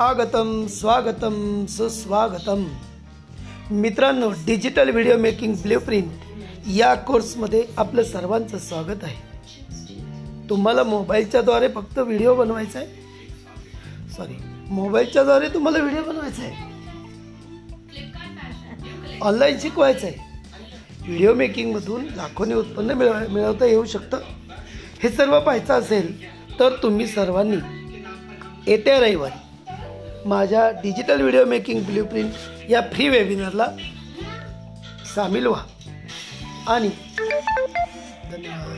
आगतम स्वागतम सुस्वागतम. मित्रांनो digital video making blueprint या कोर्समध्ये आपलं सर्वांचं स्वागत आहे. तुम्हाला मोबाईलच्याद्वारे फक्त व्हिडिओ बनवायचा आहे? सॉरी मोबाईलच्याद्वारे तुम्हाला व्हिडिओ बनवायचा आहे? ऑनलाईन शिकवायचं आहे. व्हिडिओ मेकिंगमधून लाखोनी उत्पन्न मिळव मिळवता येऊ शकतं. हे सर्व पाहायचं असेल तर तुम्ही सर्वांनी येत्या रविवारी माझ्या digital video making blueprint या फ्री वेबिनारला सामील व्हा. आणि धन्यवाद.